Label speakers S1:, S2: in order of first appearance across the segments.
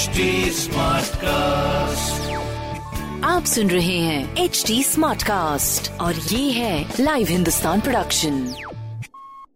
S1: HD cast
S2: आप सुन रहे हैं एच डी स्मार्ट कास्ट और ये है लाइव हिंदुस्तान प्रोडक्शन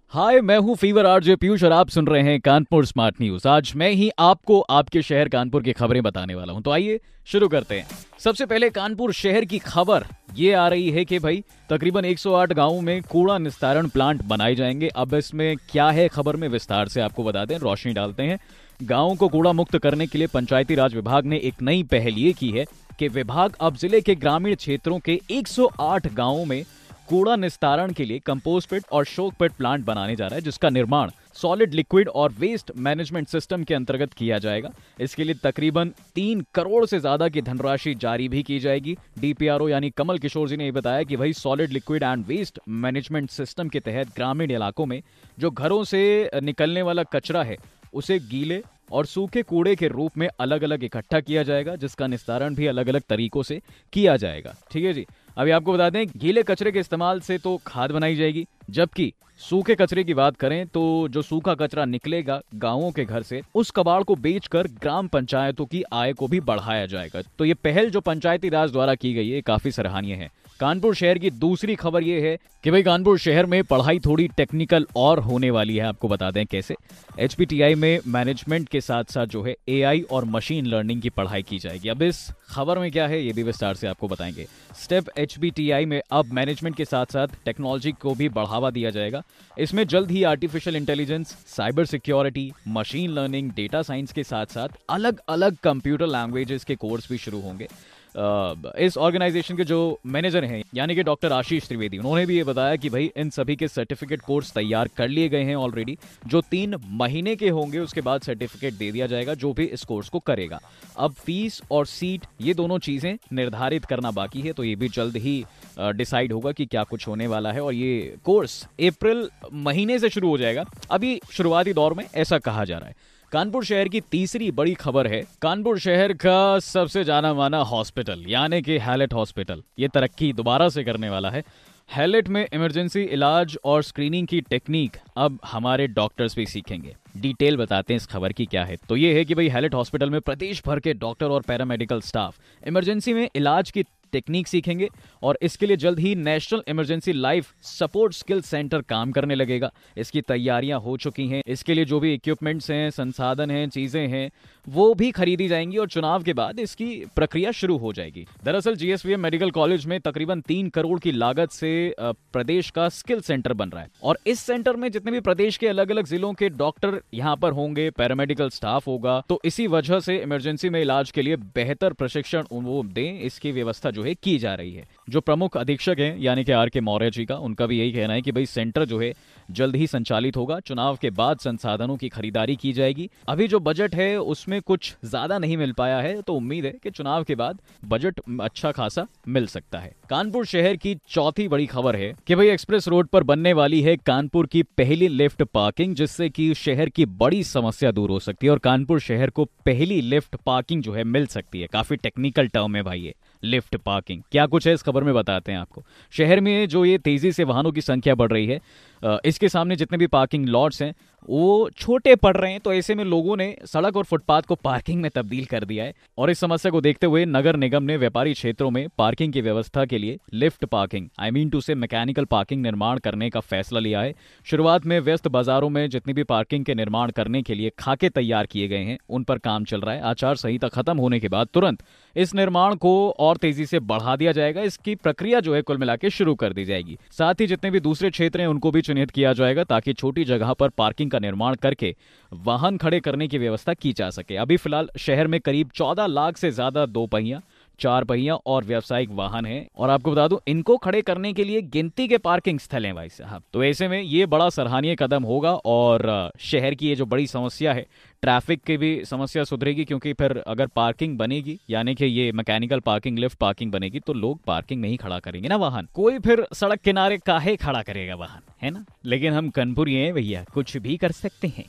S3: हाय मैं हूँ फीवर आरजे पीयूष और आप सुन रहे हैं कानपुर स्मार्ट न्यूज़ आज मैं ही आपको आपके शहर कानपुर की खबरें बताने वाला हूँ। तो आइए शुरू करते हैं। सबसे पहले कानपुर शहर की खबर ये आ रही है कि भाई तकरीबन 108 गाँवों में कूड़ा निस्तारण प्लांट बनाए जाएँगे। अब इसमें क्या है खबर में विस्तार से आपको बता दें। रोशनी डालते हैं। गाँवों को कूड़ा मुक्त करने के लिए पंचायती राज विभाग ने एक नई पहल ये की है कि विभाग अब ज़िले के ग्रामीण क्षेत्रों के 108 गाँवों में कूड़ा निस्तारण के लिए कंपोस्ट पिट और शोक पिट प्लांट बनाने जा रहा है, जिसका निर्माण सॉलिड लिक्विड और वेस्ट मैनेजमेंट सिस्टम के अंतर्गत किया जाएगा। इसके लिए तकरीबन तीन करोड़ से ज़्यादा की धनराशि जारी भी की जाएगी। डीपीआरओ यानी कमल किशोर जी ने बताया कि भाई solid liquid and waste management system के तहत ग्रामीण इलाकों में जो घरों से निकलने वाला कचरा है, उसे गीले और सूखे कूड़े के रूप में अलग अलग इकट्ठा किया जाएगा, जिसका निस्तारण भी अलग अलग तरीकों से किया जाएगा। ठीक है जी? अभी आपको बता दें, गीले कचरे के इस्तेमाल से तो खाद बनाई जाएगी, जबकि सूखे कचरे की बात करें तो जो सूखा कचरा निकलेगा गाँवों के घर से, उस कबाड़ को बेचकर ग्राम पंचायतों की आय को भी बढ़ाया जाएगा। तो ये पहल जो पंचायती राज द्वारा की गई है काफ़ी सराहनीय है। कानपुर शहर की दूसरी खबर ये है कि भाई कानपुर शहर में पढ़ाई थोड़ी टेक्निकल और होने वाली है। आपको बता दें कैसे। एच में मैनेजमेंट के साथ साथ जो है एआई और मशीन लर्निंग की पढ़ाई की जाएगी। अब इस खबर में क्या है, ये भी विस्तार से आपको बताएँगे। स्टेप एच में अब मैनेजमेंट के साथ साथ टेक्नोलॉजी को भी बढ़ावा दिया जाएगा। इसमें जल्द ही artificial intelligence cyber security machine learning data science के साथ साथ अलग अलग कंप्यूटर लैंग्वेजेस के कोर्स भी शुरू होंगे। इस ऑर्गेनाइजेशन के जो मैनेजर हैं, यानी कि डॉक्टर आशीष त्रिवेदी, उन्होंने भी ये बताया कि भाई इन सभी के सर्टिफिकेट कोर्स तैयार कर लिए गए हैं ऑलरेडी जो तीन महीने के होंगे, उसके बाद सर्टिफिकेट दे दिया जाएगा, जो भी इस कोर्स को करेगा। अब फ़ीस और सीट ये दोनों चीज़ें निर्धारित करना बाकी है तो ये भी जल्द ही डिसाइड होगा कि क्या कुछ होने वाला है, और ये कोर्स अप्रैल महीने से शुरू हो जाएगा। अभी शुरुआती दौर में ऐसा कहा जा रहा है। कानपुर शहर की तीसरी बड़ी खबर है। कानपुर शहर का सबसे जाना माना हॉस्पिटल, यानी कि हैलेट हॉस्पिटल। ये तरक्की दोबारा से करने वाला है। हैलेट में इमरजेंसी इलाज और स्क्रीनिंग की टेक्निक अब हमारे डॉक्टर्स भी सीखेंगे। डिटेल बताते हैं इस खबर की क्या है। तो ये है कि भाई हैलेट हॉस्पिटल में प्रदेश भर के डॉक्टर और पैरामेडिकल स्टाफ इमरजेंसी में इलाज की टेक्निक सीखेंगे और इसके लिए जल्द ही national emergency life support skill centre काम करने लगेगा। इसकी तैयारियाँ हो चुकी हैं। इसके लिए जो भी इक्विपमेंट्स हैं, संसाधन हैं, चीज़ें हैं, वो भी खरीदी जाएँगी और चुनाव के बाद इसकी प्रक्रिया शुरू हो जाएगी। दरअसल जीएसवीएम मेडिकल कॉलेज में तकरीबन तीन करोड़ की लागत से प्रदेश का स्किल सेंटर बन रहा है। और इस सेंटर में जितने भी प्रदेश के अलग अलग जिलों के डॉक्टर यहाँ पर होंगे पैरामेडिकल स्टाफ होगा तो इसी वजह से इमरजेंसी में इलाज के लिए बेहतर प्रशिक्षण वो दें, इसकी व्यवस्था जो है की जा रही है। जो प्रमुख अधीक्षक हैं, यानी कि आर के मौर्य जी का, उनका भी यही कहना है कि भाई सेंटर जो है, जल्द ही संचालित होगा। चुनाव के बाद संसाधनों की खरीदारी की जाएगी। अभी जो बजट है, उसमें कुछ ज़्यादा नहीं मिल पाया है तो उम्मीद है कि चुनाव के बाद बजट अच्छा खासा मिल सकता है। कानपुर शहर की चौथी बड़ी खबर है कि भाई एक्सप्रेस रोड पर बनने वाली है कानपुर की पहली लिफ्ट पार्किंग, जिससे कि शहर की बड़ी समस्या दूर हो सकती है और कानपुर शहर को पहली लिफ्ट पार्किंग जो है मिल सकती है। काफ़ी टेक्निकल टर्म है भाई ये, लिफ्ट पार्किंग क्या कुछ है इस खबर में बताते हैं आपको। शहर में जो ये तेज़ी से वाहनों की संख्या बढ़ रही है इसके सामने जितने भी पार्किंग लॉट्स हैं, वो छोटे पड़ रहे हैं तो ऐसे में लोगों ने सड़क और फुटपाथ को पार्किंग में तब्दील कर दिया है। और इस समस्या को देखते हुए नगर निगम ने व्यापारी क्षेत्रों में पार्किंग की व्यवस्था के लिए lift parking I mean to से मैकेनिकल पार्किंग निर्माण करने का फैसला लिया है। शुरुआत में व्यस्त बाजारों में जितनी भी पार्किंग के निर्माण करने के लिए खाके तैयार किए गए हैं, उन पर काम चल रहा है। आचार संहिता खत्म होने के बाद तुरंत इस निर्माण को और तेज़ी से बढ़ा दिया जाएगा। इसकी प्रक्रिया जो है कुल मिला शुरू कर दी जाएगी। साथ ही जितने भी दूसरे क्षेत्र हैं, उनको भी चिन्हित किया जाएगा ताकि छोटी जगह पर पार्किंग का निर्माण करके वाहन खड़े करने की व्यवस्था की जा सके। अभी फ़िलहाल शहर में करीब चौदह लाख से ज़्यादा दो पहिया, चार पहिया और व्यावसायिक वाहन है। और आपको बता दूँ, इनको खड़े करने के लिए गिनती के पार्किंग स्थल हैं भाई साहब। तो ऐसे में ये बड़ा सराहनीय कदम होगा और शहर की ये जो बड़ी समस्या है ट्रैफ़िक की भी समस्या सुधरेगी क्योंकि फिर अगर पार्किंग बनेगी, यानी कि ये मैकेनिकल पार्किंग, लिफ्ट पार्किंग बनेगी तो लोग पार्किंग में ही खड़ा करेंगे ना वाहन। कोई फिर सड़क किनारे काहे खड़ा करेगा वाहन, है ना? लेकिन हम कनपुरी हैं भैया, कुछ भी कर सकते हैं।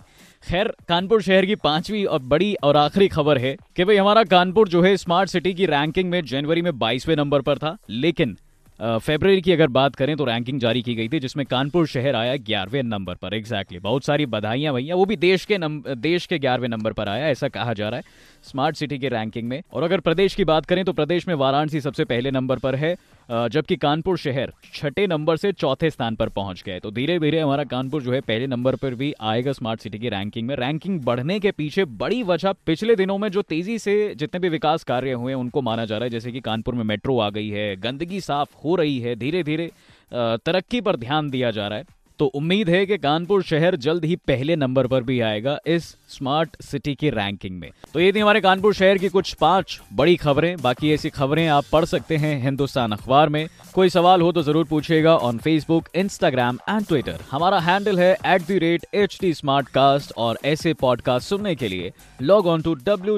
S3: खैर, कानपुर शहर की पांचवी और बड़ी और आखिरी खबर है कि भाई हमारा कानपुर जो है, स्मार्ट सिटी की रैंकिंग में जनवरी में बाईसवें नंबर पर था, लेकिन फेबर की अगर बात करें तो रैंकिंग जारी की गई थी, जिसमें कानपुर शहर आया ग्यारहवें नंबर पर। Exactly exactly. बहुत सारी बधाइयाँ भैया वो भी देश के देश के ग्यारहवें नंबर पर आया, ऐसा कहा जा रहा है। स्मार्ट सिटी के रैंकिंग में। और अगर प्रदेश की बात करें तो प्रदेश में वाराणसी सबसे पहले नंबर पर है। जबकि कानपुर शहर छठे नंबर से चौथे स्थान पर पहुँच गए। तो धीरे धीरे हमारा कानपुर जो है, पहले नंबर पर भी आएगा स्मार्ट सिटी की रैंकिंग में। रैंकिंग बढ़ने के पीछे बड़ी वजह पिछले दिनों में जो तेज़ी से जितने भी विकास कार्य हुए उनको माना जा रहा है, जैसे कि कानपुर में मेट्रो आ गई है, गंदगी साफ़ हो रही है धीरे धीरे तरक्की पर ध्यान दिया जा रहा है। तो उम्मीद है कि कानपुर शहर जल्द ही पहले नंबर पर भी आएगा इस स्मार्ट सिटी की रैंकिंग में। तो ये थी हमारे कानपुर शहर की कुछ पाँच बड़ी खबरें। बाकी ऐसी खबरें आप पढ़ सकते हैं हिंदुस्तान अखबार में। कोई सवाल हो तो ज़रूर पूछिएगा on Facebook Instagram and Twitter हमारा हैंडल है एट और ऐसे पॉडकास्ट सुनने के लिए लॉग ऑन टू डब्ल्यू